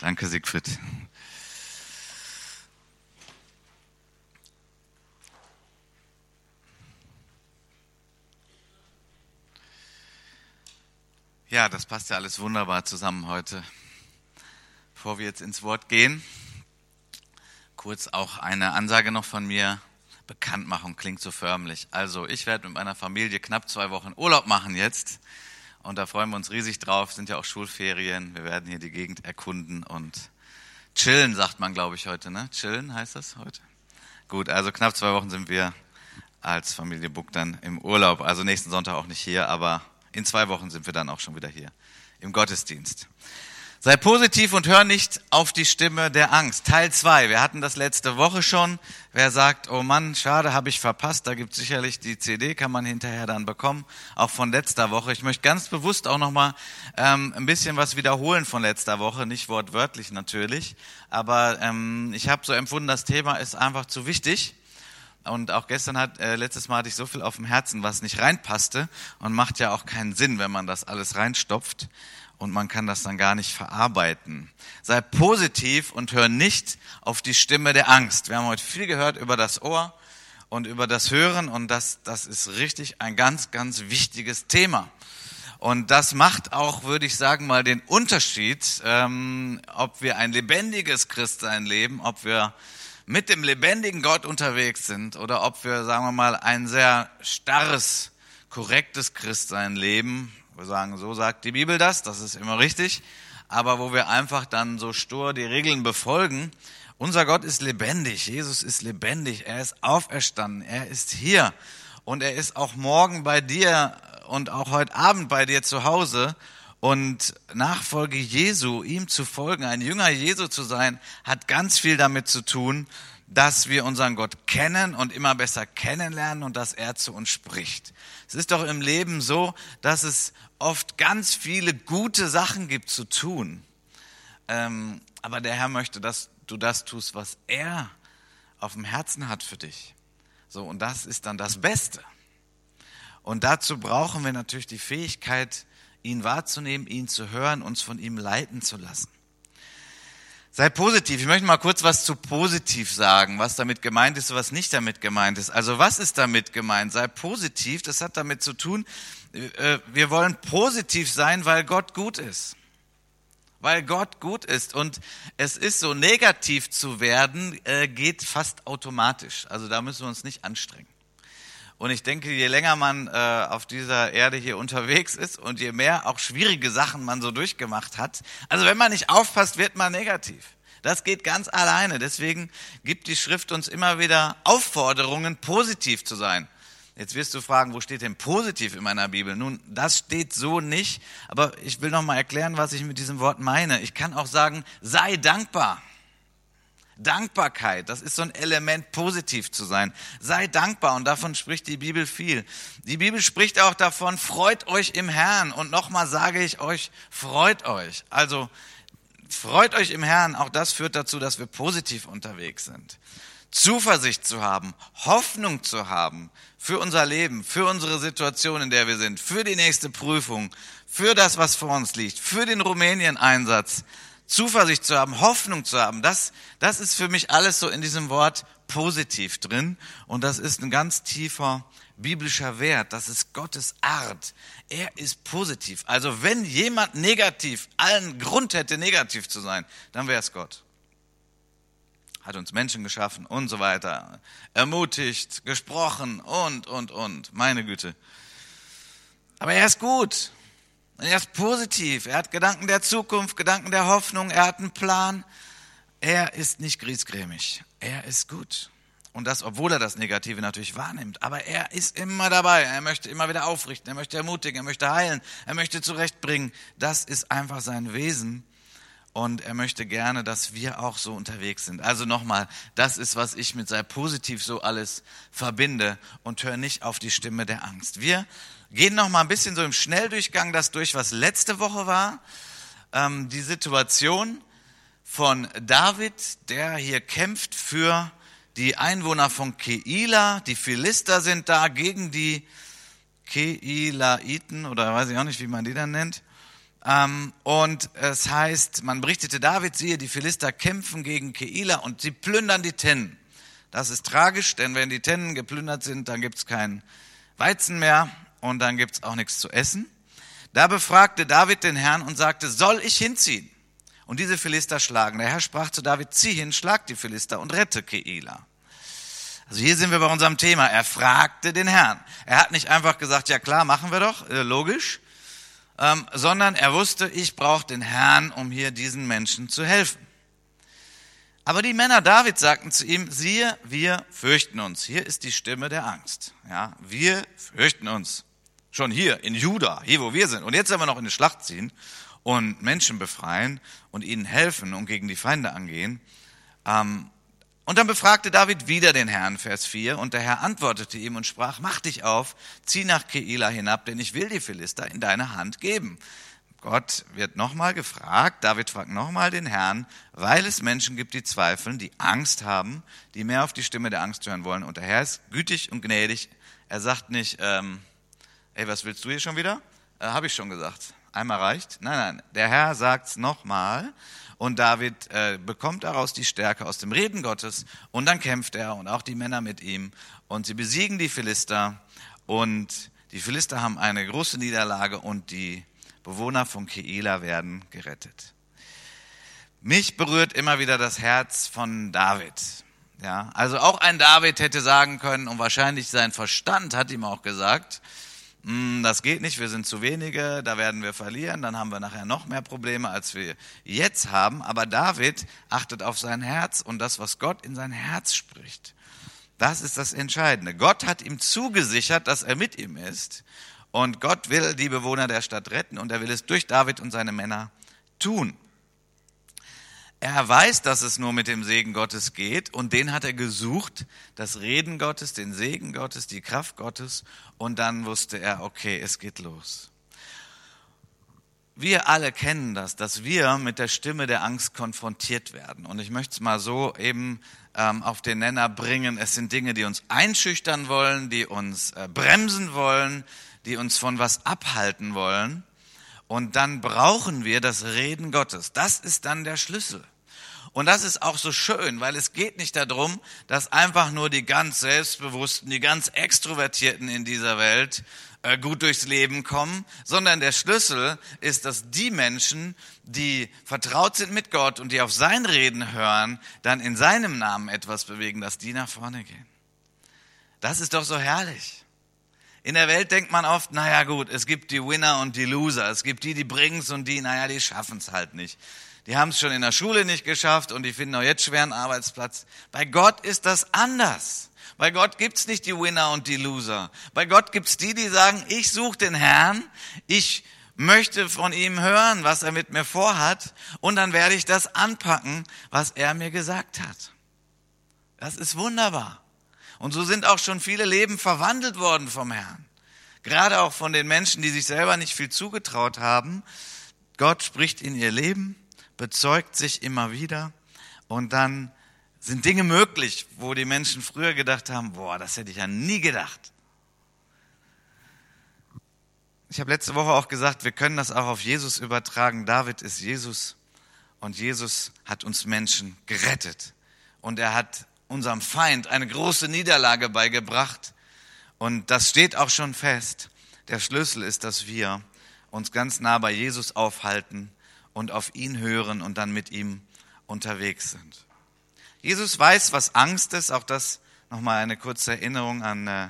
Danke, Siegfried. Ja, das passt ja alles wunderbar zusammen heute. Bevor wir jetzt ins Wort gehen, kurz auch eine Ansage noch von mir. Bekanntmachung klingt so förmlich. Also, ich werde mit meiner Familie knapp zwei Wochen Urlaub machen jetzt. Und da freuen wir uns riesig drauf. Sind ja auch Schulferien. Wir werden hier die Gegend erkunden und chillen, sagt man, glaube ich, heute. Ne? Chillen heißt das heute? Gut, also knapp zwei Wochen sind wir als Familie Buck dann im Urlaub. Also nächsten Sonntag auch nicht hier, aber in zwei Wochen sind wir dann auch schon wieder hier im Gottesdienst. Sei positiv und hör nicht auf die Stimme der Angst. Teil zwei. Wir hatten das letzte Woche schon. Wer sagt, oh Mann, schade, habe ich verpasst. Da gibt sicherlich die CD, kann man hinterher dann bekommen, auch von letzter Woche. Ich möchte ganz bewusst auch nochmal ähm, ein bisschen was wiederholen von letzter Woche, nicht wortwörtlich natürlich, aber ähm, ich habe so empfunden, das Thema ist einfach zu wichtig und auch gestern hat, äh, letztes Mal hatte ich so viel auf dem Herzen, was nicht reinpasste und macht ja auch keinen Sinn, wenn man das alles reinstopft und man kann das dann gar nicht verarbeiten. Sei positiv und hör nicht auf die Stimme der Angst. Wir haben heute viel gehört über das Ohr und über das Hören und das, das ist richtig ein ganz, ganz wichtiges Thema. Und das macht auch, würde ich sagen, mal den Unterschied, ähm, ob wir ein lebendiges Christsein leben, ob wir mit dem lebendigen Gott unterwegs sind oder ob wir, sagen wir mal, ein sehr starres, korrektes Christsein leben. Wir sagen, so sagt die Bibel das, das ist immer richtig, aber wo wir einfach dann so stur die Regeln befolgen. Unser Gott ist lebendig, Jesus ist lebendig, er ist auferstanden, er ist hier und er ist auch morgen bei dir und auch heute Abend bei dir zu Hause und Nachfolge Jesu, ihm zu folgen, ein Jünger Jesu zu sein, hat ganz viel damit zu tun, dass wir unseren Gott kennen und immer besser kennenlernen und dass er zu uns spricht. Es ist doch im Leben so, dass es oft ganz viele gute Sachen gibt zu tun. Ähm, aber der Herr möchte, dass du das tust, was er auf dem Herzen hat für dich. So, und das ist dann das Beste. Und dazu brauchen wir natürlich die Fähigkeit, ihn wahrzunehmen, ihn zu hören, uns von ihm leiten zu lassen. Sei positiv. Ich möchte mal kurz was zu positiv sagen, was damit gemeint ist und was nicht damit gemeint ist. Also was ist damit gemeint? Sei positiv. Das hat damit zu tun, äh, wir wollen positiv sein, weil Gott gut ist. Weil Gott gut ist. Und es ist so, negativ zu werden, äh, geht fast automatisch. Also da müssen wir uns nicht anstrengen. Und ich denke, je länger man äh, auf dieser Erde hier unterwegs ist und je mehr auch schwierige Sachen man so durchgemacht hat, also wenn man nicht aufpasst, wird man negativ. Das geht ganz alleine. Deswegen gibt die Schrift uns immer wieder Aufforderungen, positiv zu sein. Jetzt wirst du fragen, wo steht denn positiv in meiner Bibel? Nun, das steht so nicht, aber ich will noch mal erklären, was ich mit diesem Wort meine. Ich kann auch sagen, sei dankbar. Dankbarkeit, das ist so ein Element, positiv zu sein. Sei dankbar und davon spricht die Bibel viel. Die Bibel spricht auch davon, freut euch im Herrn. Und nochmal sage ich euch, freut euch. Also freut euch im Herrn. Auch das führt dazu, dass wir positiv unterwegs sind. Zuversicht zu haben, Hoffnung zu haben für unser Leben, für unsere Situation, in der wir sind, für die nächste Prüfung, für das, was vor uns liegt, für den Rumänien-Einsatz Zuversicht zu haben, Hoffnung zu haben, das, das ist für mich alles so in diesem Wort positiv drin. Und das ist ein ganz tiefer biblischer Wert. Das ist Gottes Art. Er ist positiv. Also wenn jemand negativ, allen Grund hätte, negativ zu sein, dann wäre es Gott. Hat uns Menschen geschaffen und so weiter. Ermutigt, gesprochen und, und, und. Meine Güte. Aber er ist gut. Und er ist positiv. Er hat Gedanken der Zukunft, Gedanken der Hoffnung. Er hat einen Plan. Er ist nicht griesgrämig. Er ist gut. Und das, obwohl er das Negative natürlich wahrnimmt. Aber er ist immer dabei. Er möchte immer wieder aufrichten. Er möchte ermutigen. Er möchte heilen. Er möchte zurechtbringen. Das ist einfach sein Wesen. Und er möchte gerne, dass wir auch so unterwegs sind. Also nochmal, das ist, was ich mit sei positiv so alles verbinde und hör nicht auf die Stimme der Angst. Wir gehen noch mal ein bisschen so im Schnelldurchgang das durch, was letzte Woche war. Ähm, die Situation von David, der hier kämpft für die Einwohner von Keila. Die Philister sind da gegen die Keilaiten oder weiß ich auch nicht, wie man die dann nennt. Ähm, und es heißt, man berichtete David, siehe, die Philister kämpfen gegen Keila und sie plündern die Tennen. Das ist tragisch, denn wenn die Tennen geplündert sind, dann gibt's kein Weizen mehr und dann gibt's auch nichts zu essen. Da befragte David den Herrn und sagte, soll ich hinziehen? Und diese Philister schlagen. Der Herr sprach zu David, zieh hin, schlag die Philister und rette Keila. Also hier sind wir bei unserem Thema. Er fragte den Herrn. Er hat nicht einfach gesagt, ja klar, machen wir doch, äh, logisch, ähm, sondern er wusste, ich brauche den Herrn, um hier diesen Menschen zu helfen. Aber die Männer David sagten zu ihm, siehe, wir fürchten uns. Hier ist die Stimme der Angst. Ja, wir fürchten uns. Schon hier in Juda, hier wo wir sind. Und jetzt wir noch in die Schlacht ziehen und Menschen befreien und ihnen helfen und gegen die Feinde angehen. Ähm, und dann befragte David wieder den Herrn, Vers 4, und der Herr antwortete ihm und sprach, mach dich auf, zieh nach Keila hinab, denn ich will die Philister in deine Hand geben. Gott wird nochmal gefragt, David fragt nochmal den Herrn, weil es Menschen gibt, die zweifeln, die Angst haben, die mehr auf die Stimme der Angst hören wollen. Und der Herr ist gütig und gnädig. Er sagt nicht, ähm, ey, was willst du hier schon wieder? Äh, Habe ich schon gesagt. Einmal reicht. Nein, nein, der Herr sagt's nochmal. Und David äh, bekommt daraus die Stärke aus dem Reden Gottes. Und dann kämpft er und auch die Männer mit ihm. Und sie besiegen die Philister. Und die Philister haben eine große Niederlage und die Bewohner von Keila werden gerettet. Mich berührt immer wieder das Herz von David. Ja, also auch ein David hätte sagen können und wahrscheinlich sein Verstand hat ihm auch gesagt, das geht nicht, wir sind zu wenige, da werden wir verlieren, dann haben wir nachher noch mehr Probleme, als wir jetzt haben. Aber David achtet auf sein Herz und das, was Gott in sein Herz spricht. Das ist das Entscheidende. Gott hat ihm zugesichert, dass er mit ihm ist. Und Gott will die Bewohner der Stadt retten und er will es durch David und seine Männer tun. Er weiß, dass es nur mit dem Segen Gottes geht und den hat er gesucht, das Reden Gottes, den Segen Gottes, die Kraft Gottes und dann wusste er, okay, es geht los. Wir alle kennen das, dass wir mit der Stimme der Angst konfrontiert werden. Und ich möchte es mal so eben ähm, auf den Nenner bringen. Es sind Dinge, die uns einschüchtern wollen, die uns äh, bremsen wollen, die uns von was abhalten wollen. Und dann brauchen wir das Reden Gottes. Das ist dann der Schlüssel. Und das ist auch so schön, weil es geht nicht darum, dass einfach nur die ganz Selbstbewussten, die ganz Extrovertierten in dieser Welt äh, gut durchs Leben kommen, sondern der Schlüssel ist, dass die Menschen, die vertraut sind mit Gott und die auf sein Reden hören, dann in seinem Namen etwas bewegen, dass die nach vorne gehen. Das ist doch so herrlich. In der Welt denkt man oft, naja gut, es gibt die Winner und die Loser. Es gibt die, die bringen's und die, naja, die schaffen's halt nicht. Die haben es schon in der Schule nicht geschafft und die finden auch jetzt schweren Arbeitsplatz. Bei Gott ist das anders. Bei Gott gibt's nicht die Winner und die Loser. Bei Gott gibt's die, die sagen, ich suche den Herrn, ich möchte von ihm hören, was er mit mir vorhat, und dann werde ich das anpacken, was er mir gesagt hat. Das ist wunderbar. Und so sind auch schon viele Leben verwandelt worden vom Herrn. Gerade auch von den Menschen, die sich selber nicht viel zugetraut haben. Gott spricht in ihr Leben, bezeugt sich immer wieder und dann sind Dinge möglich, wo die Menschen früher gedacht haben, boah, das hätte ich ja nie gedacht. Ich habe letzte Woche auch gesagt, wir können das auch auf Jesus übertragen. David ist Jesus und Jesus hat uns Menschen gerettet und er hat unserem Feind eine große Niederlage beigebracht. Und das steht auch schon fest. Der Schlüssel ist, dass wir uns ganz nah bei Jesus aufhalten und auf ihn hören und dann mit ihm unterwegs sind. Jesus weiß, was Angst ist. Auch das nochmal eine kurze Erinnerung an äh,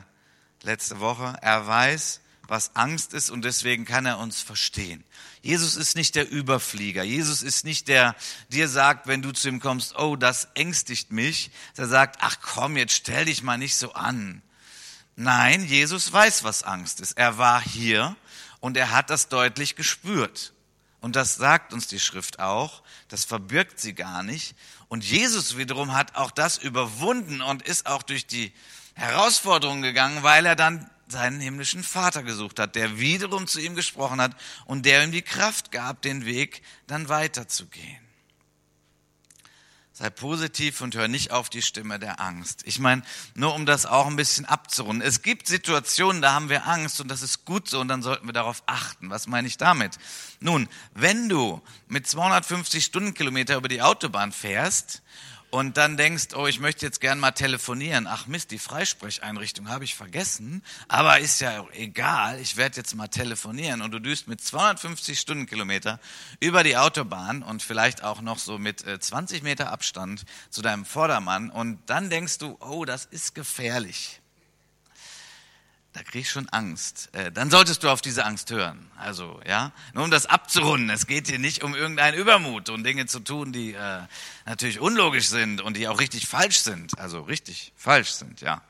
letzte Woche. Er weiß, was Angst ist und deswegen kann er uns verstehen. Jesus ist nicht der Überflieger. Jesus ist nicht der, dir sagt, wenn du zu ihm kommst, oh, das ängstigt mich. Er sagt, ach komm, jetzt stell dich mal nicht so an. Nein, Jesus weiß, was Angst ist. Er war hier und er hat das deutlich gespürt. Und das sagt uns die Schrift auch. Das verbirgt sie gar nicht. Und Jesus wiederum hat auch das überwunden und ist auch durch die Herausforderungen gegangen, weil er dann seinen himmlischen Vater gesucht hat, der wiederum zu ihm gesprochen hat und der ihm die Kraft gab, den Weg dann weiterzugehen. Sei positiv und hör nicht auf die Stimme der Angst. Ich meine, nur um das auch ein bisschen abzurunden. Es gibt Situationen, da haben wir Angst und das ist gut so und dann sollten wir darauf achten. Was meine ich damit? Nun, wenn du mit 250 Stundenkilometer über die Autobahn fährst und dann denkst, oh, ich möchte jetzt gern mal telefonieren. Ach Mist, die Freisprecheinrichtung habe ich vergessen, aber ist ja egal, ich werde jetzt mal telefonieren. Und du düst mit 250 Stundenkilometer über die Autobahn und vielleicht auch noch so mit 20 äh, Meter Abstand zu deinem Vordermann. Und dann denkst du, oh, das ist gefährlich da krieg ich schon Angst. Äh, dann solltest du auf diese Angst hören. Also, ja, nur um das abzurunden. Es geht hier nicht um irgendeinen Übermut und Dinge zu tun, die äh, natürlich unlogisch sind und die auch richtig falsch sind. Also richtig falsch sind, ja.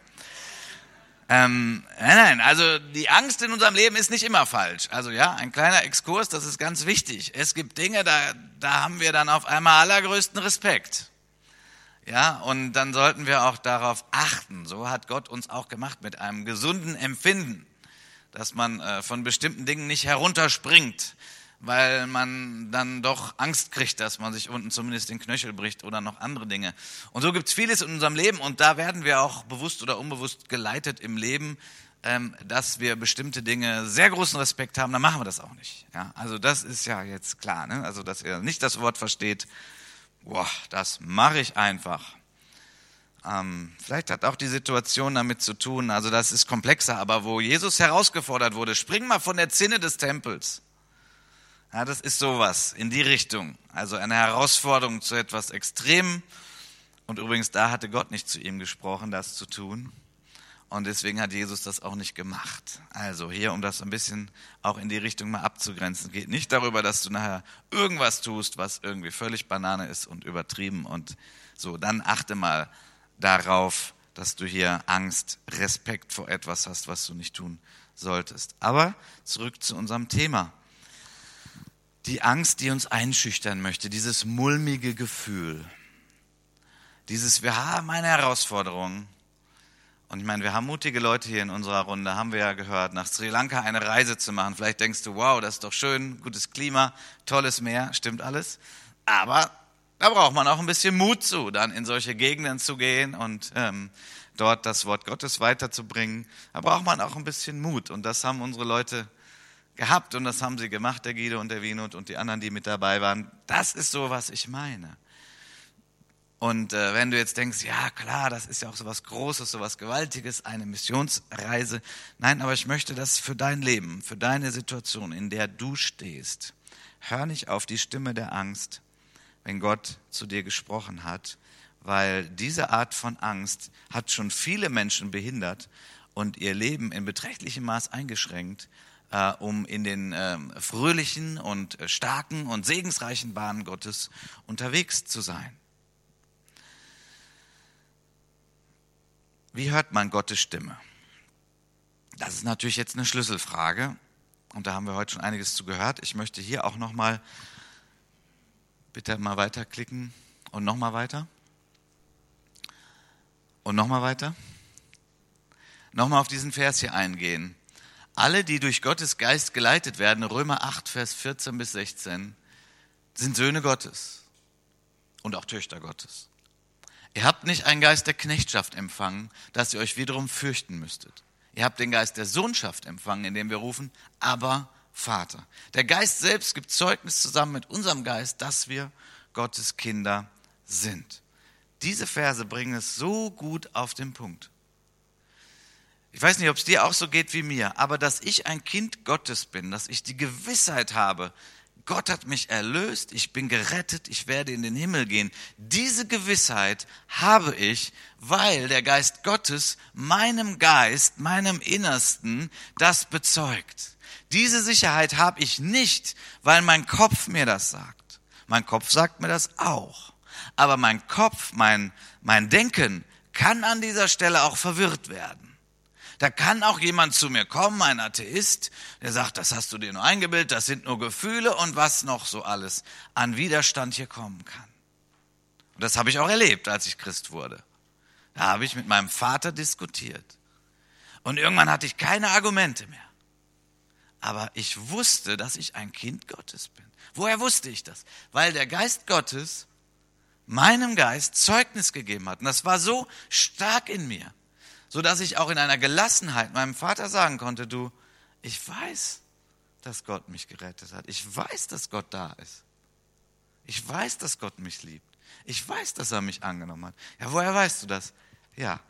Ähm, nein, nein, also die Angst in unserem Leben ist nicht immer falsch. Also ja, ein kleiner Exkurs, das ist ganz wichtig. Es gibt Dinge, da, da haben wir dann auf einmal allergrößten Respekt. Ja, und dann sollten wir auch darauf achten. So hat Gott uns auch gemacht mit einem gesunden Empfinden, dass man äh, von bestimmten Dingen nicht herunterspringt, weil man dann doch Angst kriegt, dass man sich unten zumindest den Knöchel bricht oder noch andere Dinge. Und so gibt's vieles in unserem Leben und da werden wir auch bewusst oder unbewusst geleitet im Leben, ähm, dass wir bestimmte Dinge sehr großen Respekt haben, dann machen wir das auch nicht. Ja, also das ist ja jetzt klar. Ne? Also dass ihr nicht das Wort versteht, boah, das mache ich einfach. Ähm, vielleicht hat auch die Situation damit zu tun, also das ist komplexer, aber wo Jesus herausgefordert wurde, spring mal von der Zinne des Tempels. Ja, das ist sowas in die Richtung. Also eine Herausforderung zu etwas Extremem. Und übrigens, da hatte Gott nicht zu ihm gesprochen, das zu tun. Und deswegen hat Jesus das auch nicht gemacht. Also hier, um das ein bisschen auch in die Richtung mal abzugrenzen, geht nicht darüber, dass du nachher irgendwas tust, was irgendwie völlig Banane ist und übertrieben und so. Dann achte mal darauf, dass du hier Angst, Respekt vor etwas hast, was du nicht tun solltest. Aber zurück zu unserem Thema. Die Angst, die uns einschüchtern möchte, dieses mulmige Gefühl, dieses, wir haben eine Herausforderung, und ich meine, wir haben mutige Leute hier in unserer Runde, haben wir ja gehört, nach Sri Lanka eine Reise zu machen. Vielleicht denkst du, wow, das ist doch schön, gutes Klima, tolles Meer, stimmt alles. Aber da braucht man auch ein bisschen Mut zu, dann in solche Gegenden zu gehen und ähm, dort das Wort Gottes weiterzubringen. Da braucht man auch ein bisschen Mut. Und das haben unsere Leute gehabt und das haben sie gemacht, der Guido und der Winut und die anderen, die mit dabei waren. Das ist so, was ich meine. Und äh, wenn du jetzt denkst, ja klar, das ist ja auch so was Großes, so was Gewaltiges, eine Missionsreise. Nein, aber ich möchte das für dein Leben, für deine Situation, in der du stehst. Hör nicht auf die Stimme der Angst, wenn Gott zu dir gesprochen hat, weil diese Art von Angst hat schon viele Menschen behindert und ihr Leben in beträchtlichem Maß eingeschränkt, äh, um in den äh, fröhlichen und äh, starken und segensreichen Bahnen Gottes unterwegs zu sein. Wie hört man Gottes Stimme? Das ist natürlich jetzt eine Schlüsselfrage und da haben wir heute schon einiges zu gehört. Ich möchte hier auch noch mal bitte mal weiterklicken und noch mal weiter und noch mal weiter. Noch mal auf diesen Vers hier eingehen. Alle, die durch Gottes Geist geleitet werden, Römer 8, Vers 14 bis 16, sind Söhne Gottes und auch Töchter Gottes. Ihr habt nicht einen Geist der Knechtschaft empfangen, dass ihr euch wiederum fürchten müsstet. Ihr habt den Geist der Sohnschaft empfangen, indem wir rufen, aber Vater. Der Geist selbst gibt Zeugnis zusammen mit unserem Geist, dass wir Gottes Kinder sind. Diese Verse bringen es so gut auf den Punkt. Ich weiß nicht, ob es dir auch so geht wie mir, aber dass ich ein Kind Gottes bin, dass ich die Gewissheit habe, Gott hat mich erlöst, ich bin gerettet, ich werde in den Himmel gehen. Diese Gewissheit habe ich, weil der Geist Gottes meinem Geist, meinem Innersten das bezeugt. Diese Sicherheit habe ich nicht, weil mein Kopf mir das sagt. Mein Kopf sagt mir das auch. Aber mein Kopf, mein, mein Denken kann an dieser Stelle auch verwirrt werden. Da kann auch jemand zu mir kommen, ein Atheist, der sagt, das hast du dir nur eingebildet, das sind nur Gefühle und was noch so alles an Widerstand hier kommen kann. Und das habe ich auch erlebt, als ich Christ wurde. Da habe ich mit meinem Vater diskutiert. Und irgendwann hatte ich keine Argumente mehr. Aber ich wusste, dass ich ein Kind Gottes bin. Woher wusste ich das? Weil der Geist Gottes meinem Geist Zeugnis gegeben hat. Und das war so stark in mir, so dass ich auch in einer Gelassenheit meinem Vater sagen konnte, du, ich weiß, dass Gott mich gerettet hat. Ich weiß, dass Gott da ist. Ich weiß, dass Gott mich liebt. Ich weiß, dass er mich angenommen hat. Ja, woher weißt du das? Ja,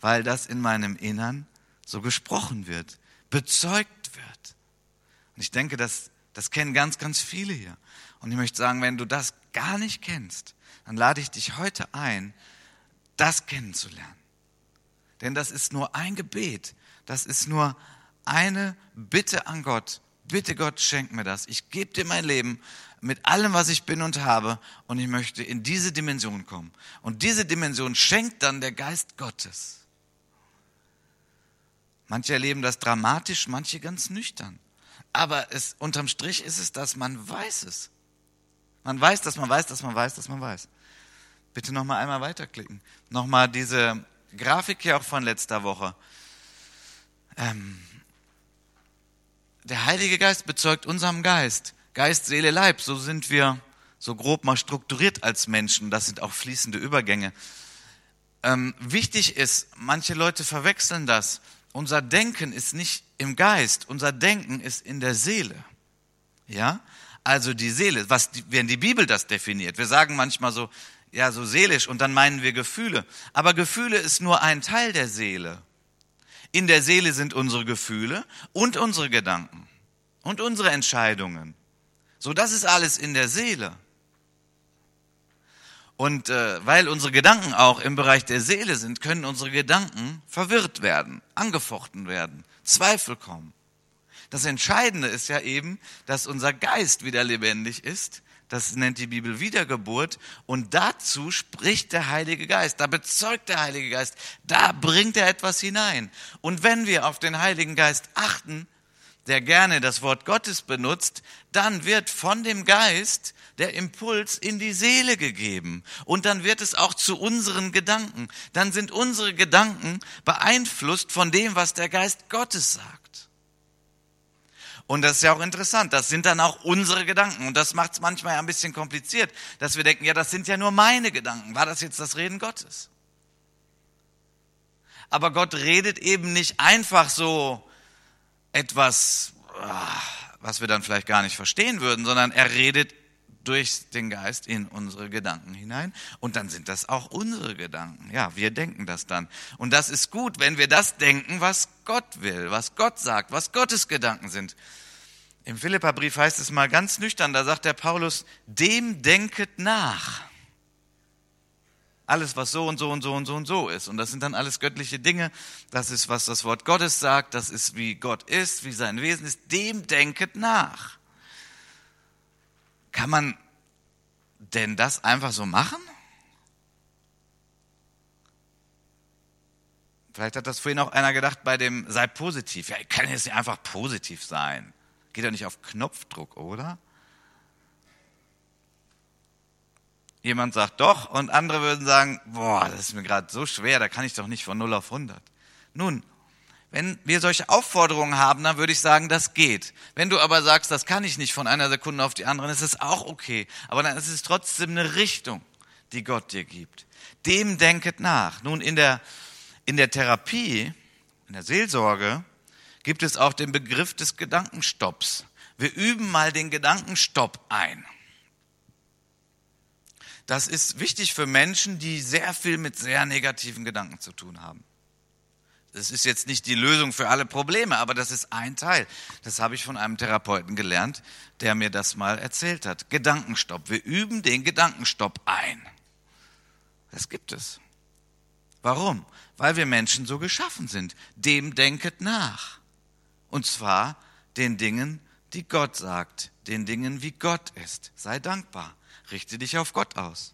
weil das in meinem Innern so gesprochen wird, bezeugt wird. Und ich denke, das, das kennen ganz, ganz viele hier. Und ich möchte sagen, wenn du das gar nicht kennst, dann lade ich dich heute ein, das kennenzulernen. Denn das ist nur ein Gebet, das ist nur eine Bitte an Gott. Bitte Gott, schenk mir das. Ich gebe dir mein Leben mit allem, was ich bin und habe, und ich möchte in diese Dimension kommen. Und diese Dimension schenkt dann der Geist Gottes. Manche erleben das dramatisch, manche ganz nüchtern. Aber es, unterm Strich ist es das, man weiß es. Man weiß, dass man weiß, dass man weiß, dass man weiß. Bitte nochmal einmal weiterklicken. Nochmal diese Grafik hier auch von letzter Woche. Ähm, der Heilige Geist bezeugt unserem Geist. Geist, Seele, Leib. So sind wir so grob mal strukturiert als Menschen. Das sind auch fließende Übergänge. Ähm, wichtig ist, manche Leute verwechseln das. Unser Denken ist nicht im Geist, unser Denken ist in der Seele. Ja? Also die Seele, was, wenn die Bibel das definiert. Wir sagen manchmal so, ja, so seelisch und dann meinen wir Gefühle. Aber Gefühle ist nur ein Teil der Seele. In der Seele sind unsere Gefühle und unsere Gedanken und unsere Entscheidungen. So, das ist alles in der Seele. Und äh, weil unsere Gedanken auch im Bereich der Seele sind, können unsere Gedanken verwirrt werden, angefochten werden, Zweifel kommen. Das Entscheidende ist ja eben, dass unser Geist wieder lebendig ist. Das nennt die Bibel Wiedergeburt. Und dazu spricht der Heilige Geist. Da bezeugt der Heilige Geist. Da bringt er etwas hinein. Und wenn wir auf den Heiligen Geist achten, der gerne das Wort Gottes benutzt, dann wird von dem Geist der Impuls in die Seele gegeben. Und dann wird es auch zu unseren Gedanken. Dann sind unsere Gedanken beeinflusst von dem, was der Geist Gottes sagt. Und das ist ja auch interessant. Das sind dann auch unsere Gedanken. Und das macht es manchmal ein bisschen kompliziert, dass wir denken, ja, das sind ja nur meine Gedanken. War das jetzt das Reden Gottes? Aber Gott redet eben nicht einfach so etwas, ah, was wir dann vielleicht gar nicht verstehen würden, sondern er redet durch den Geist in unsere Gedanken hinein. Und dann sind das auch unsere Gedanken. Ja, wir denken das dann. Und das ist gut, wenn wir das denken, was Gott will, was Gott sagt, was Gottes Gedanken sind. Im Philipperbrief heißt es mal ganz nüchtern, da sagt der Paulus, dem denket nach. Alles, was so und so und so und so und so ist. Und das sind dann alles göttliche Dinge. Das ist, was das Wort Gottes sagt. Das ist, wie Gott ist, wie sein Wesen ist. Dem denket nach. Kann man denn das einfach so machen? Vielleicht hat das vorhin auch einer gedacht bei dem sei positiv. Ja, ich kann jetzt nicht einfach positiv sein. Geht doch nicht auf Knopfdruck, oder? Jemand sagt doch und andere würden sagen, boah, das ist mir gerade so schwer, da kann ich doch nicht von 0 auf 100. Nun, wenn wir solche Aufforderungen haben, dann würde ich sagen, das geht. Wenn du aber sagst, das kann ich nicht von einer Sekunde auf die andere, ist es auch okay. Aber dann ist es trotzdem eine Richtung, die Gott dir gibt. Dem denket nach. Nun, in der, in der Therapie, in der Seelsorge, gibt es auch den Begriff des Gedankenstopps. Wir üben mal den Gedankenstopp ein. Das ist wichtig für Menschen, die sehr viel mit sehr negativen Gedanken zu tun haben. Das ist jetzt nicht die Lösung für alle Probleme, aber das ist ein Teil. Das habe ich von einem Therapeuten gelernt, der mir das mal erzählt hat. Gedankenstopp. Wir üben den Gedankenstopp ein. Das gibt es. Warum? Weil wir Menschen so geschaffen sind. Dem denket nach. Und zwar den Dingen, die Gott sagt, den Dingen, wie Gott ist. Sei dankbar. Richte dich auf Gott aus.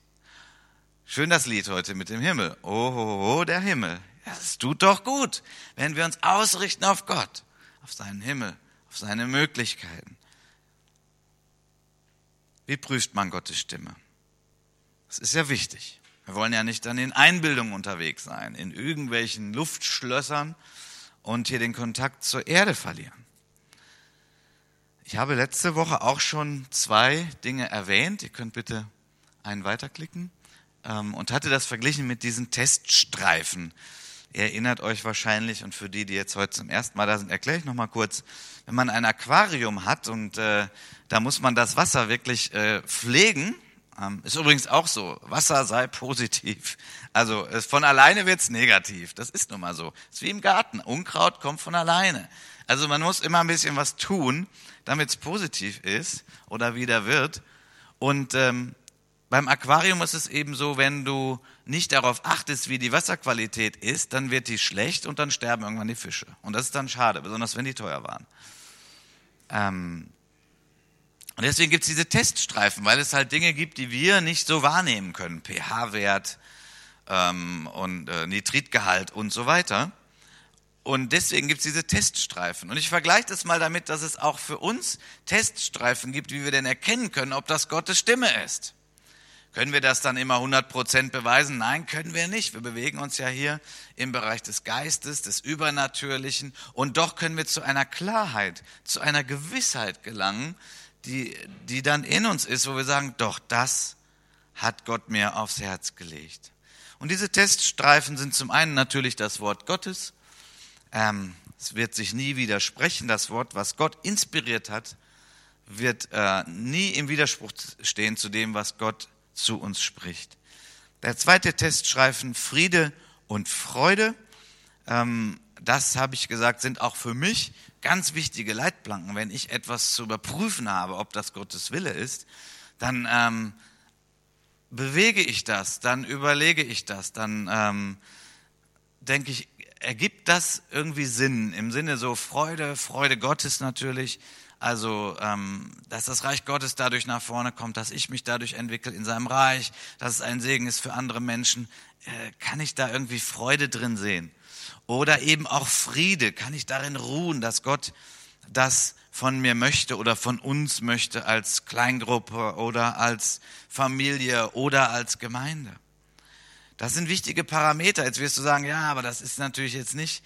Schön das Lied heute mit dem Himmel. Oh, oh, der Himmel. Es tut doch gut, wenn wir uns ausrichten auf Gott, auf seinen Himmel, auf seine Möglichkeiten. Wie prüft man Gottes Stimme? Das ist ja wichtig. Wir wollen ja nicht dann in Einbildung unterwegs sein, in irgendwelchen Luftschlössern und hier den Kontakt zur Erde verlieren. Ich habe letzte Woche auch schon zwei Dinge erwähnt. Ihr könnt bitte einen weiterklicken. ähm, und hatte das verglichen mit diesen Teststreifen. Ihr erinnert euch wahrscheinlich, und für die, die jetzt heute zum ersten Mal da sind, erkläre ich nochmal kurz, wenn man ein Aquarium hat und äh, da muss man das Wasser wirklich äh, pflegen, ähm, ist übrigens auch so, Wasser sei positiv. Also es, von alleine wird's negativ, das ist nun mal so. Ist wie im Garten, Unkraut kommt von alleine. Also man muss immer ein bisschen was tun, damit es positiv ist oder wieder wird. Und ähm, beim Aquarium ist es eben so, wenn du nicht darauf achtest, wie die Wasserqualität ist, dann wird die schlecht und dann sterben irgendwann die Fische. Und das ist dann schade, besonders wenn die teuer waren. Ähm, und deswegen gibt es diese Teststreifen, weil es halt Dinge gibt, die wir nicht so wahrnehmen können. pH-Wert ähm, und äh, Nitritgehalt und so weiter. Und deswegen gibt es diese Teststreifen. Und ich vergleiche das mal damit, dass es auch für uns Teststreifen gibt, wie wir denn erkennen können, ob das Gottes Stimme ist. Können wir das dann immer 100 Prozent beweisen? Nein, können wir nicht. Wir bewegen uns ja hier im Bereich des Geistes, des Übernatürlichen. Und doch können wir zu einer Klarheit, zu einer Gewissheit gelangen, die, die dann in uns ist, wo wir sagen, doch, das hat Gott mir aufs Herz gelegt. Und diese Teststreifen sind zum einen natürlich das Wort Gottes. Ähm, es wird sich nie widersprechen. Das Wort, was Gott inspiriert hat, wird äh, nie im Widerspruch stehen zu dem, was Gott zu uns spricht. Der zweite Teststreifen Friede und Freude. Ähm, das habe ich gesagt, sind auch für mich ganz wichtige Leitplanken. Wenn ich etwas zu überprüfen habe, ob das Gottes Wille ist, dann ähm, bewege ich das, dann überlege ich das, dann ähm, denke ich, ergibt das irgendwie Sinn? Im Sinne so Freude, Freude Gottes natürlich, also, ähm, dass das Reich Gottes dadurch nach vorne kommt, dass ich mich dadurch entwickle in seinem Reich, dass es ein Segen ist für andere Menschen, äh, kann ich da irgendwie Freude drin sehen? Oder eben auch Friede, kann ich darin ruhen, dass Gott das von mir möchte oder von uns möchte als Kleingruppe oder als Familie oder als Gemeinde? Das sind wichtige Parameter. Jetzt wirst du sagen, ja, aber das ist natürlich jetzt nicht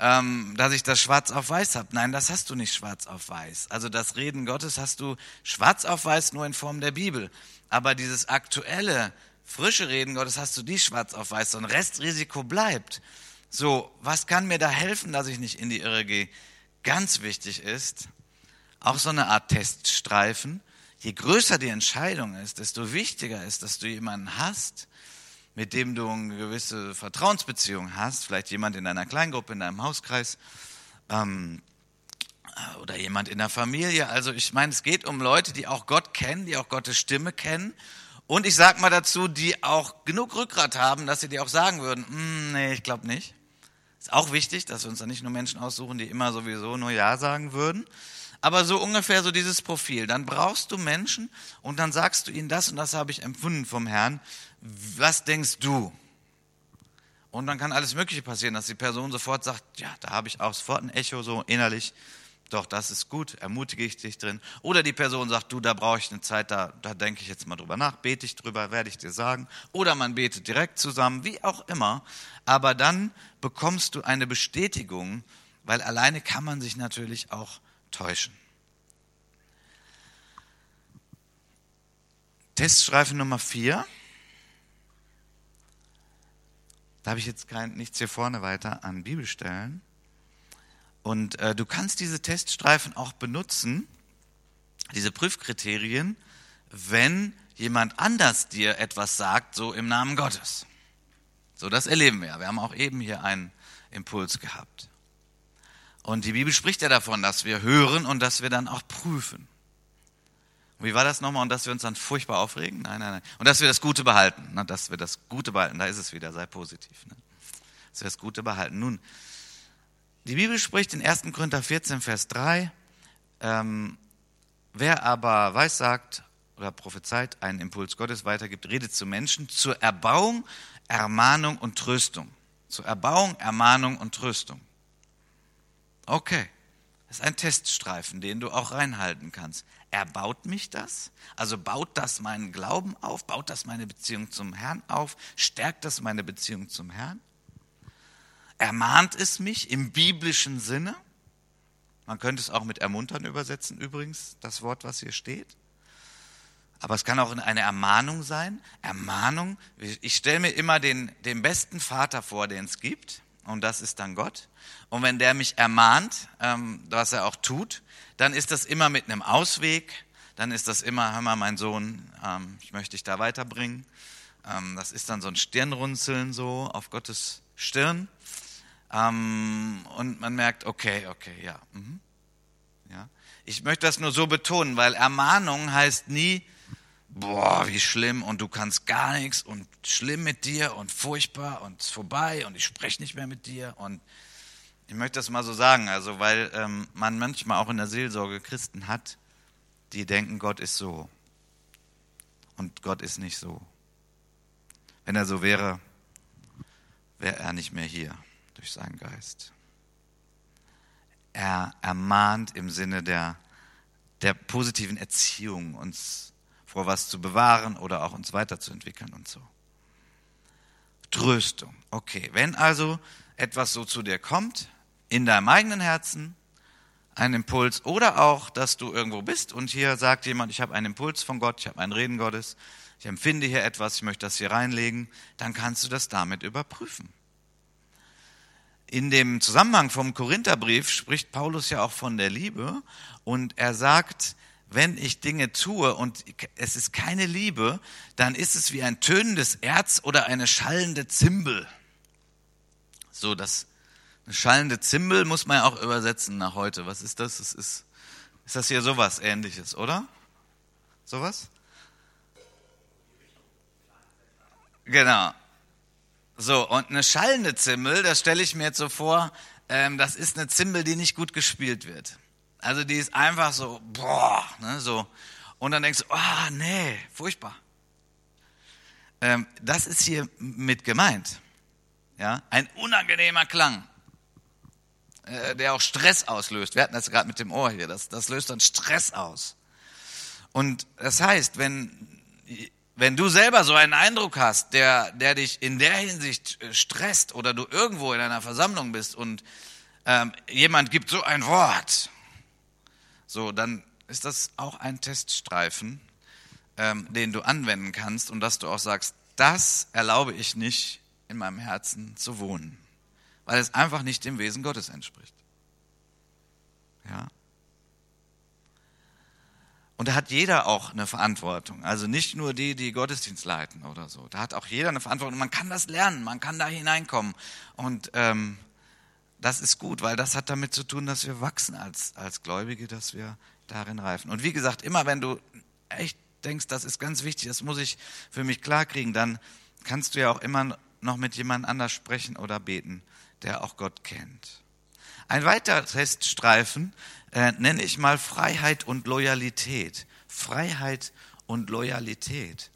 ähm, dass ich das schwarz auf weiß habe. Nein, das hast du nicht schwarz auf weiß. Also das Reden Gottes hast du schwarz auf weiß nur in Form der Bibel. Aber dieses aktuelle, frische Reden Gottes hast du die schwarz auf weiß. So ein Restrisiko bleibt. So, was kann mir da helfen, dass ich nicht in die Irre gehe? Ganz wichtig ist, auch so eine Art Teststreifen. Je größer die Entscheidung ist, desto wichtiger ist, dass du jemanden hast, mit dem du eine gewisse Vertrauensbeziehung hast, vielleicht jemand in deiner Kleingruppe, in deinem Hauskreis ähm, oder jemand in der Familie. Also ich meine, es geht um Leute, die auch Gott kennen, die auch Gottes Stimme kennen. Und ich sage mal dazu, die auch genug Rückgrat haben, dass sie dir auch sagen würden, hm, nee, ich glaube nicht. Ist auch wichtig, dass wir uns da nicht nur Menschen aussuchen, die immer sowieso nur Ja sagen würden. Aber so ungefähr so dieses Profil. Dann brauchst du Menschen und dann sagst du ihnen das und das habe ich empfunden vom Herrn was denkst du? Und dann kann alles Mögliche passieren, dass die Person sofort sagt, ja, da habe ich auch sofort ein Echo so innerlich. Doch, das ist gut, ermutige ich dich drin. Oder die Person sagt, du, da brauche ich eine Zeit, da, da denke ich jetzt mal drüber nach, bete ich drüber, werde ich dir sagen. Oder man betet direkt zusammen, wie auch immer. Aber dann bekommst du eine Bestätigung, weil alleine kann man sich natürlich auch täuschen. Teststreifen Nummer vier. Da habe ich jetzt kein, nichts hier vorne weiter an Bibelstellen. Und äh, du kannst diese Teststreifen auch benutzen, diese Prüfkriterien, wenn jemand anders dir etwas sagt, so im Namen Gottes. So, das erleben wir. Wir haben auch eben hier einen Impuls gehabt. Und die Bibel spricht ja davon, dass wir hören und dass wir dann auch prüfen. Wie war das nochmal? Und dass wir uns dann furchtbar aufregen? Nein, nein, nein. Und dass wir das Gute behalten. Na, dass wir das Gute behalten, da ist es wieder, sei positiv. Ne? Dass wir das Gute behalten. Nun, die Bibel spricht in 1. Korinther 14, Vers 3, ähm, wer aber weissagt oder prophezeit, einen Impuls Gottes weitergibt, redet zu Menschen zur Erbauung, Ermahnung und Tröstung. Zur Erbauung, Ermahnung und Tröstung. Okay. Das ist ein Teststreifen, den du auch reinhalten kannst. Erbaut mich das? Also baut das meinen Glauben auf? Baut das meine Beziehung zum Herrn auf? Stärkt das meine Beziehung zum Herrn? Ermahnt es mich im biblischen Sinne? Man könnte es auch mit ermuntern übersetzen, übrigens, das Wort, was hier steht. aber es kann auch eine Ermahnung sein. Ermahnung, ich stelle mir immer den, den besten Vater vor, den es gibt, und das ist dann Gott. Und wenn der mich ermahnt, ähm, was er auch tut, dann ist das immer mit einem Ausweg, dann ist das immer, hör mal, mein Sohn, ähm, ich möchte dich da weiterbringen. Ähm, das ist dann so ein Stirnrunzeln so auf Gottes Stirn. Ähm, und man merkt, okay, okay, ja. Mhm. ja. Ich möchte das nur so betonen, weil Ermahnung heißt nie, boah, wie schlimm. Und du kannst gar nichts. Und schlimm mit dir und furchtbar und es ist vorbei. Und ich spreche nicht mehr mit dir. Und ich möchte das mal so sagen, also weil ähm, man manchmal auch in der Seelsorge Christen hat, die denken, Gott ist so. Und Gott ist nicht so. Wenn er so wäre, wäre er nicht mehr hier durch seinen Geist. Er ermahnt im Sinne der, der positiven Erziehung, uns vor was zu bewahren oder auch uns weiterzuentwickeln und so. Tröstung. Okay, wenn also etwas so zu dir kommt, in deinem eigenen Herzen, ein Impuls oder auch, dass du irgendwo bist und hier sagt jemand, ich habe einen Impuls von Gott, ich habe ein Reden Gottes, ich empfinde hier etwas, ich möchte das hier reinlegen, dann kannst du das damit überprüfen. In dem Zusammenhang vom Korintherbrief spricht Paulus ja auch von der Liebe und er sagt, wenn ich Dinge tue und es ist keine Liebe, dann ist es wie ein tönendes Erz oder eine schallende Zimbel. So, das eine schallende Zimbel muss man ja auch übersetzen nach heute. Was ist das? das ist, ist das hier sowas ähnliches, oder? Sowas? Genau. So, und eine schallende Zimbel, das stelle ich mir jetzt so vor, ähm, das ist eine Zimbel, die nicht gut gespielt wird. Also die ist einfach so, boah, ne, so. Und dann denkst du, ah, oh, nee, furchtbar. Ähm, das ist hier mit gemeint. Ja, ein unangenehmer Klang, äh, der auch Stress auslöst. Wir hatten das gerade mit dem Ohr hier, das, das löst dann Stress aus. Und das heißt, wenn wenn du selber so einen Eindruck hast, der, der dich in der Hinsicht äh, stresst oder du irgendwo in einer Versammlung bist und ähm, jemand gibt so ein Wort, so, dann ist das auch ein Teststreifen, ähm, den du anwenden kannst und dass du auch sagst, das erlaube ich nicht in meinem Herzen zu wohnen, weil es einfach nicht dem Wesen Gottes entspricht. Ja. Und da hat jeder auch eine Verantwortung. Also nicht nur die, die Gottesdienst leiten oder so. Da hat auch jeder eine Verantwortung. Man kann das lernen, man kann da hineinkommen. Und ähm, das ist gut, weil das hat damit zu tun, dass wir wachsen als, als Gläubige, dass wir darin reifen. Und wie gesagt, immer wenn du echt denkst, das ist ganz wichtig, das muss ich für mich klarkriegen, dann kannst du ja auch immer noch mit jemand anders sprechen oder beten, der auch Gott kennt. Ein weiterer Teststreifen äh, nenne ich mal Freiheit und Loyalität. Freiheit und Loyalität.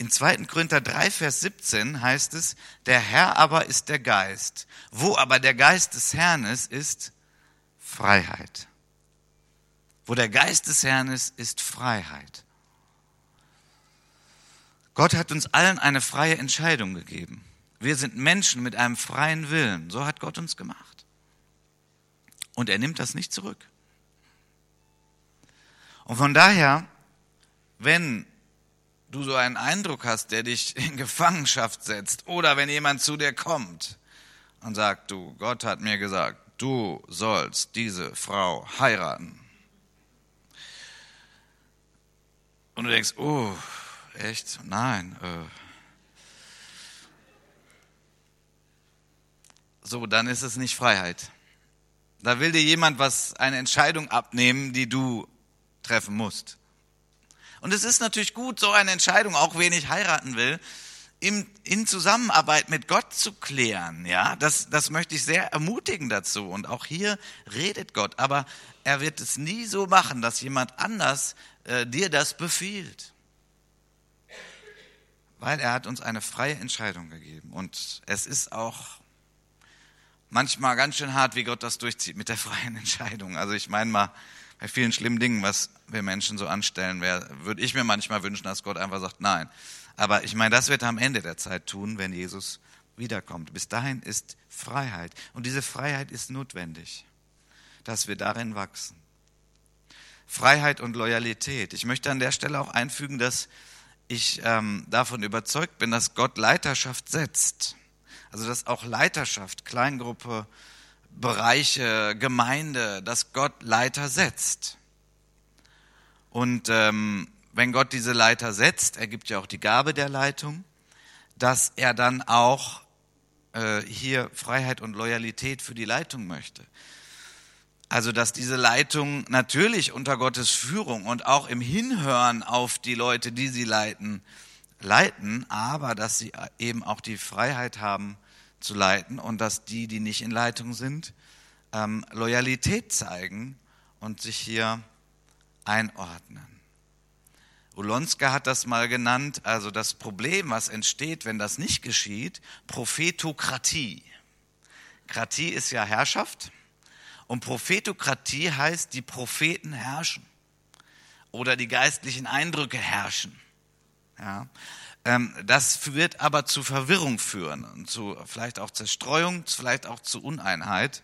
In 2. Korinther 3, Vers 17 heißt es, der Herr aber ist der Geist. Wo aber der Geist des Herrn ist, ist Freiheit. Wo der Geist des Herrn ist, ist Freiheit. Gott hat uns allen eine freie Entscheidung gegeben. Wir sind Menschen mit einem freien Willen. So hat Gott uns gemacht. Und er nimmt das nicht zurück. Und von daher, wenn du so einen Eindruck hast, der dich in Gefangenschaft setzt, oder wenn jemand zu dir kommt und sagt, du, Gott hat mir gesagt, du sollst diese Frau heiraten. Und du denkst, oh, echt? Nein. Äh. So, dann ist es nicht Freiheit. Da will dir jemand was, eine Entscheidung abnehmen, die du treffen musst. Und es ist natürlich gut, so eine Entscheidung, auch wen ich heiraten will, in, in Zusammenarbeit mit Gott zu klären. Ja, das, das möchte ich sehr ermutigen dazu. Und auch hier redet Gott, aber er wird es nie so machen, dass jemand anders äh, dir das befiehlt. Weil er hat uns eine freie Entscheidung gegeben. Und es ist auch manchmal ganz schön hart, wie Gott das durchzieht mit der freien Entscheidung. Also ich meine mal, bei vielen schlimmen Dingen, was wir Menschen so anstellen, würde ich mir manchmal wünschen, dass Gott einfach sagt, nein. Aber ich meine, das wird er am Ende der Zeit tun, wenn Jesus wiederkommt. Bis dahin ist Freiheit. Und diese Freiheit ist notwendig, dass wir darin wachsen. Freiheit und Loyalität. Ich möchte an der Stelle auch einfügen, dass ich ähm, davon überzeugt bin, dass Gott Leiterschaft setzt. Also dass auch Leiterschaft, Kleingruppe, Bereiche, Gemeinde, dass Gott Leiter setzt. Und ähm, wenn Gott diese Leiter setzt, er gibt ja auch die Gabe der Leitung, dass er dann auch äh, hier Freiheit und Loyalität für die Leitung möchte. Also, dass diese Leitung natürlich unter Gottes Führung und auch im Hinhören auf die Leute, die sie leiten, leiten, aber dass sie eben auch die Freiheit haben zu leiten und dass die, die nicht in Leitung sind, ähm, Loyalität zeigen und sich hier einordnen. Ulonska hat das mal genannt, also das Problem, was entsteht, wenn das nicht geschieht, Prophetokratie. Kratie ist ja Herrschaft und Prophetokratie heißt, die Propheten herrschen oder die geistlichen Eindrücke herrschen. Ja. Ähm, das wird aber zu Verwirrung führen und zu vielleicht auch Zerstreuung, vielleicht auch zu Uneinheit.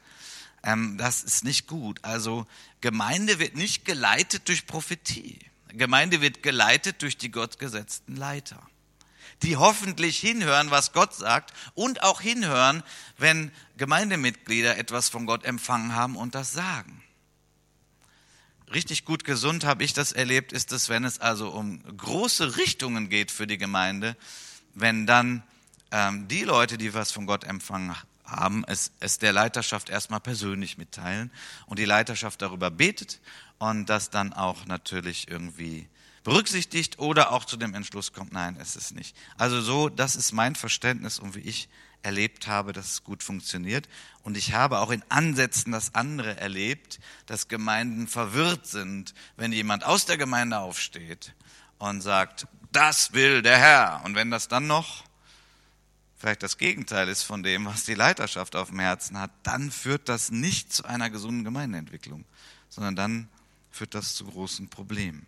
Ähm, das ist nicht gut. Also Gemeinde wird nicht geleitet durch Prophetie. Gemeinde wird geleitet durch die gottgesetzten Leiter, die hoffentlich hinhören, was Gott sagt und auch hinhören, wenn Gemeindemitglieder etwas von Gott empfangen haben und das sagen. Richtig gut gesund habe ich das erlebt, ist es, wenn es also um große Richtungen geht für die Gemeinde, wenn dann ähm, die Leute, die was von Gott empfangen haben, es, es der Leiterschaft erstmal persönlich mitteilen und die Leiterschaft darüber betet und das dann auch natürlich irgendwie berücksichtigt oder auch zu dem Entschluss kommt, nein, es ist nicht. Also so, das ist mein Verständnis und wie ich erlebt habe, dass es gut funktioniert. Und ich habe auch in Ansätzen das andere erlebt, dass Gemeinden verwirrt sind, wenn jemand aus der Gemeinde aufsteht und sagt, das will der Herr. Und wenn das dann noch vielleicht das Gegenteil ist von dem, was die Leiterschaft auf dem Herzen hat, dann führt das nicht zu einer gesunden Gemeindeentwicklung, sondern dann führt das zu großen Problemen.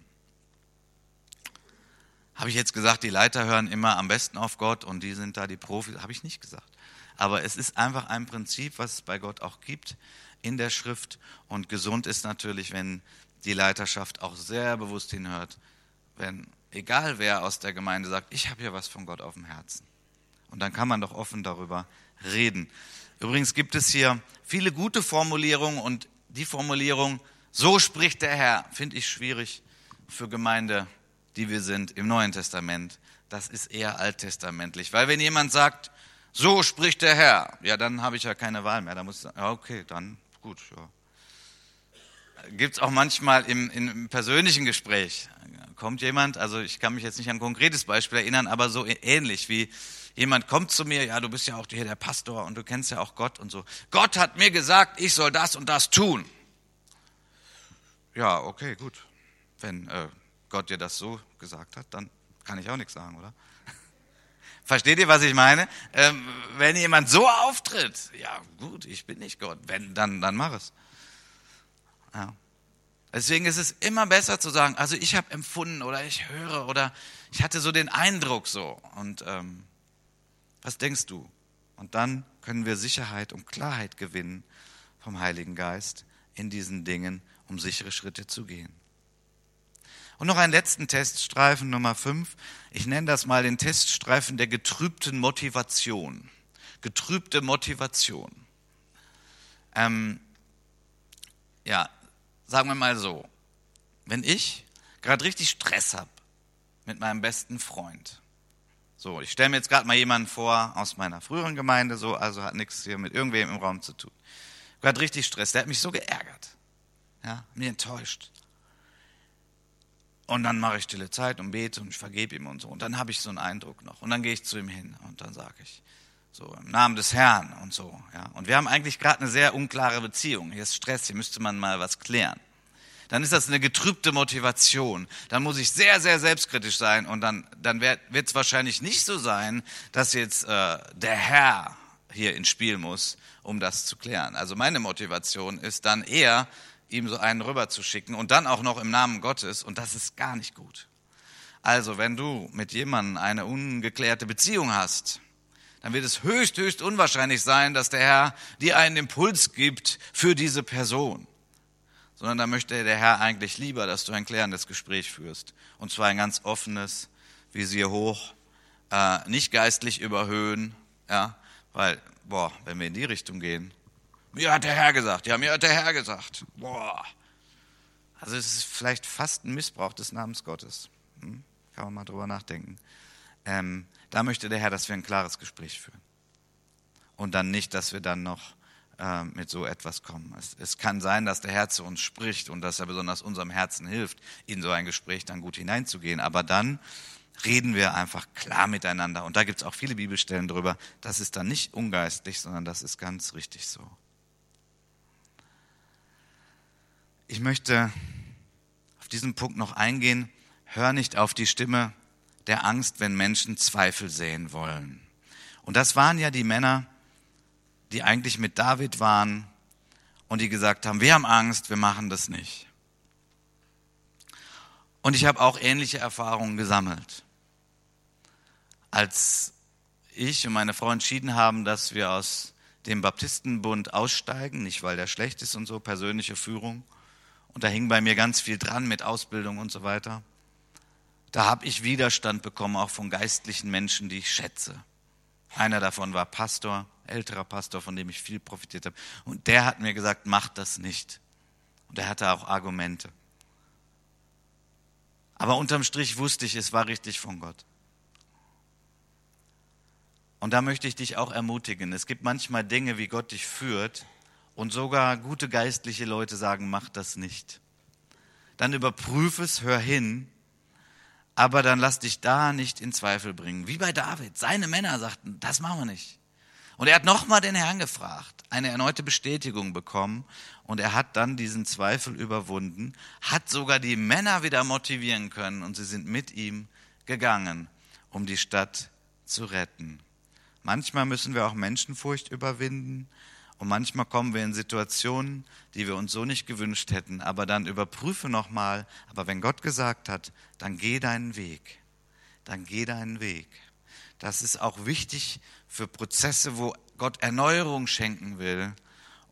Habe ich jetzt gesagt, die Leiter hören immer am besten auf Gott und die sind da die Profis? Habe ich nicht gesagt. Aber es ist einfach ein Prinzip, was es bei Gott auch gibt in der Schrift. Und gesund ist natürlich, wenn die Leiterschaft auch sehr bewusst hinhört, wenn egal wer aus der Gemeinde sagt, ich habe hier was von Gott auf dem Herzen. Und dann kann man doch offen darüber reden. Übrigens gibt es hier viele gute Formulierungen und die Formulierung, so spricht der Herr, finde ich schwierig für Gemeinde, die wir sind im Neuen Testament. Das ist eher alttestamentlich. Weil wenn jemand sagt, so spricht der Herr, ja, dann habe ich ja keine Wahl mehr. Da muss ich sagen, ja, okay, dann gut, ja. Gibt es auch manchmal im, im persönlichen Gespräch, kommt jemand, also ich kann mich jetzt nicht an ein konkretes Beispiel erinnern, aber so ähnlich wie jemand kommt zu mir, ja, du bist ja auch hier der Pastor und du kennst ja auch Gott und so. Gott hat mir gesagt, ich soll das und das tun. Ja, okay, gut. Wenn äh, Gott dir das so gesagt hat, dann kann ich auch nichts sagen, oder? Versteht ihr, was ich meine? Ähm, wenn jemand so auftritt, ja gut, ich bin nicht Gott. Wenn, dann, dann mach es. Ja. Deswegen ist es immer besser zu sagen, also ich habe empfunden oder ich höre oder ich hatte so den Eindruck so. Und ähm, was denkst du? Und dann können wir Sicherheit und Klarheit gewinnen vom Heiligen Geist in diesen Dingen um sichere Schritte zu gehen. Und noch einen letzten Teststreifen, Nummer 5. Ich nenne das mal den Teststreifen der getrübten Motivation. Getrübte Motivation. Ähm, ja, sagen wir mal so. Wenn ich gerade richtig Stress habe mit meinem besten Freund, so, ich stelle mir jetzt gerade mal jemanden vor aus meiner früheren Gemeinde, so, also hat nichts hier mit irgendwem im Raum zu tun. Gerade richtig Stress, der hat mich so geärgert ja, mir enttäuscht. Und dann mache ich stille Zeit und bete und ich vergebe ihm und so. Und dann habe ich so einen Eindruck noch. Und dann gehe ich zu ihm hin und dann sage ich, so im Namen des Herrn und so. Ja. Und wir haben eigentlich gerade eine sehr unklare Beziehung. Hier ist Stress, hier müsste man mal was klären. Dann ist das eine getrübte Motivation. Dann muss ich sehr, sehr selbstkritisch sein und dann, dann wird es wahrscheinlich nicht so sein, dass jetzt äh, der Herr hier ins Spiel muss, um das zu klären. Also meine Motivation ist dann eher, ihm so einen rüberzuschicken und dann auch noch im Namen Gottes und das ist gar nicht gut. Also, wenn du mit jemandem eine ungeklärte Beziehung hast, dann wird es höchst, höchst unwahrscheinlich sein, dass der Herr dir einen Impuls gibt für diese Person, sondern da möchte der Herr eigentlich lieber, dass du ein klärendes Gespräch führst. Und zwar ein ganz offenes, Visier hoch, äh, nicht geistlich überhöhen, ja, weil, boah, wenn wir in die Richtung gehen, mir hat der Herr gesagt, ja, mir hat der Herr gesagt, boah. Also es ist vielleicht fast ein Missbrauch des Namens Gottes. Hm? Kann man mal drüber nachdenken. Ähm, da möchte der Herr, dass wir ein klares Gespräch führen. Und dann nicht, dass wir dann noch äh, mit so etwas kommen. Es, es, kann sein, dass der Herr zu uns spricht und dass er besonders unserem Herzen hilft, in so ein Gespräch dann gut hineinzugehen. Aber dann reden wir einfach klar miteinander. Und da gibt es auch viele Bibelstellen drüber. Das ist dann nicht ungeistlich, sondern das ist ganz richtig so. Ich möchte auf diesen Punkt noch eingehen. Hör nicht auf die Stimme der Angst, wenn Menschen Zweifel sehen wollen. Und das waren ja die Männer, die eigentlich mit David waren und die gesagt haben, wir haben Angst, wir machen das nicht. Und ich habe auch ähnliche Erfahrungen gesammelt. Als ich und meine Frau entschieden haben, dass wir aus dem Baptistenbund aussteigen, nicht weil der schlecht ist und so, persönliche Führung, und da hing bei mir ganz viel dran mit Ausbildung und so weiter, da habe ich Widerstand bekommen, auch von geistlichen Menschen, die ich schätze. Einer davon war Pastor, älterer Pastor, von dem ich viel profitiert habe. Und der hat mir gesagt, mach das nicht. Und er hatte auch Argumente. Aber unterm Strich wusste ich, es war richtig von Gott. Und da möchte ich dich auch ermutigen. Es gibt manchmal Dinge, wie Gott dich führt. Und sogar gute geistliche Leute sagen, mach das nicht. Dann überprüf es, hör hin aber dann lass dich da nicht in Zweifel bringen. Wie bei David. Seine Männer sagten, das machen wir nicht. Und er hat nochmal den Herrn gefragt, eine erneute Bestätigung bekommen und er hat dann diesen Zweifel überwunden, hat sogar die Männer wieder motivieren können und sie sind mit ihm gegangen, um die Stadt zu retten. Manchmal müssen wir auch Menschenfurcht überwinden, und manchmal kommen wir in Situationen, die wir uns so nicht gewünscht hätten. Aber dann überprüfe nochmal. Aber wenn Gott gesagt hat, dann geh deinen Weg. Dann geh deinen Weg. Das ist auch wichtig für Prozesse, wo Gott Erneuerung schenken will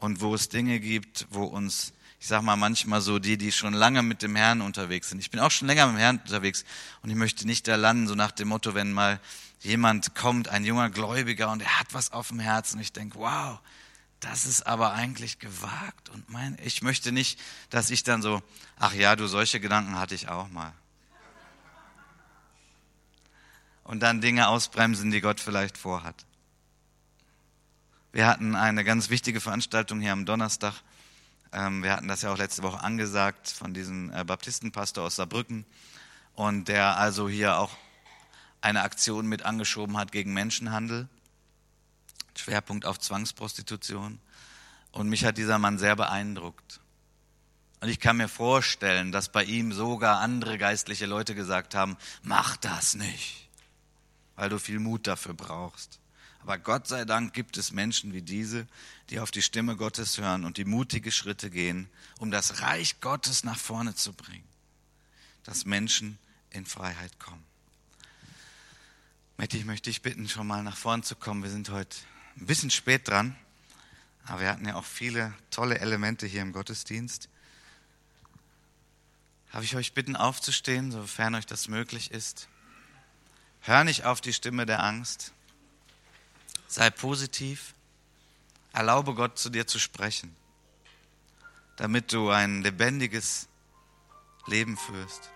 und wo es Dinge gibt, wo uns, ich sag mal manchmal so die, die schon lange mit dem Herrn unterwegs sind. Ich bin auch schon länger mit dem Herrn unterwegs und ich möchte nicht da landen, so nach dem Motto, wenn mal jemand kommt, ein junger Gläubiger und er hat was auf dem Herzen. Ich denke, wow, das ist aber eigentlich gewagt. Und mein, ich möchte nicht, dass ich dann so, ach ja, du, solche Gedanken hatte ich auch mal. Und dann Dinge ausbremsen, die Gott vielleicht vorhat. Wir hatten eine ganz wichtige Veranstaltung hier am Donnerstag. Ähm, wir hatten das ja auch letzte Woche angesagt von diesem äh, Baptistenpastor aus Saarbrücken. Und der also hier auch eine Aktion mit angeschoben hat gegen Menschenhandel. Schwerpunkt auf Zwangsprostitution. Und mich hat dieser Mann sehr beeindruckt. Und ich kann mir vorstellen, dass bei ihm sogar andere geistliche Leute gesagt haben, mach das nicht, weil du viel Mut dafür brauchst. Aber Gott sei Dank gibt es Menschen wie diese, die auf die Stimme Gottes hören und die mutige Schritte gehen, um das Reich Gottes nach vorne zu bringen, dass Menschen in Freiheit kommen. Matti, ich möchte dich bitten, schon mal nach vorne zu kommen. Wir sind heute ein bisschen spät dran, aber wir hatten ja auch viele tolle Elemente hier im Gottesdienst. Habe ich euch bitten, aufzustehen, sofern euch das möglich ist. Hör nicht auf die Stimme der Angst. Sei positiv. Erlaube Gott zu dir zu sprechen, damit du ein lebendiges Leben führst.